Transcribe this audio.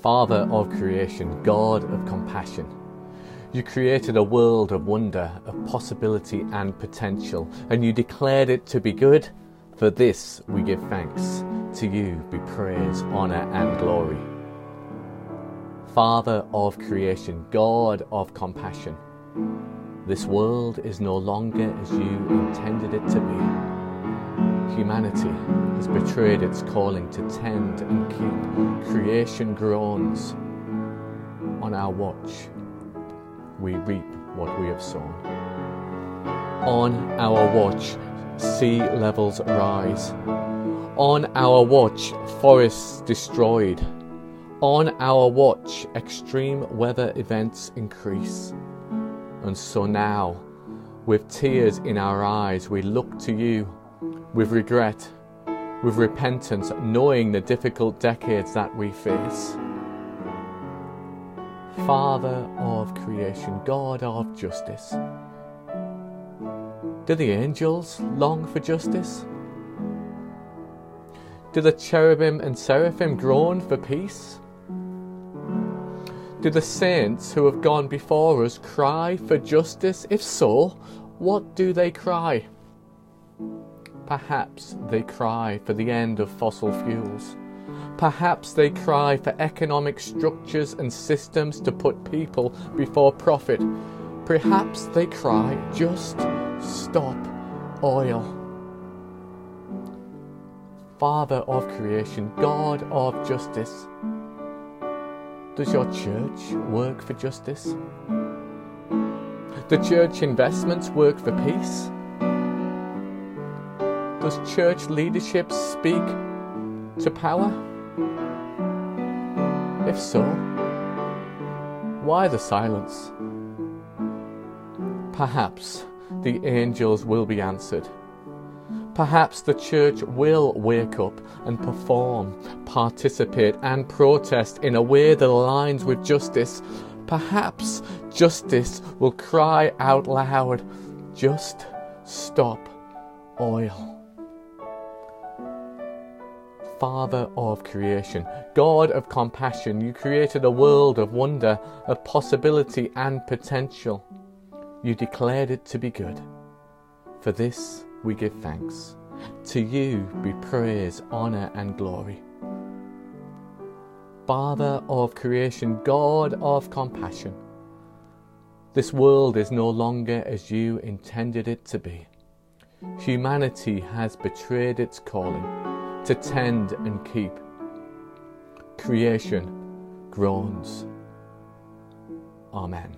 Father of creation, God of compassion. You created a world of wonder, of possibility and potential, and you declared it to be good. For this we give thanks. To you be praise, honour, and glory. Father of creation, God of compassion. This world is no longer as you intended it to be. Humanity has betrayed its calling to tend and keep. Creation groans. On our watch, we reap what we have sown. On our watch, sea levels rise. On our watch, forests destroyed. On our watch, extreme weather events increase. And so now, with tears in our eyes, we look to you with regret, with repentance, knowing the difficult decades that we face. Father of creation, God of justice. Do the angels long for justice? Do the cherubim and seraphim groan for peace? Do the saints who have gone before us cry for justice? If so, what do they cry? Perhaps they cry for the end of fossil fuels. Perhaps they cry for economic structures and systems to put people before profit. Perhaps they cry, just stop oil. Father of creation, God of justice, does your church work for justice? Do church investments work for peace? Does church leadership speak to power? If so, why the silence? Perhaps the angels will be answered. Perhaps the church will wake up and perform, participate, and protest in a way that aligns with justice. Perhaps justice will cry out loud, just stop oil. Father of creation, God of compassion, you created a world of wonder, of possibility and potential. You declared it to be good. For this we give thanks. To you be praise, honour, and glory. Father of creation, God of compassion, this world is no longer as you intended it to be. Humanity has betrayed its calling to tend and keep. Creation groans. Amen.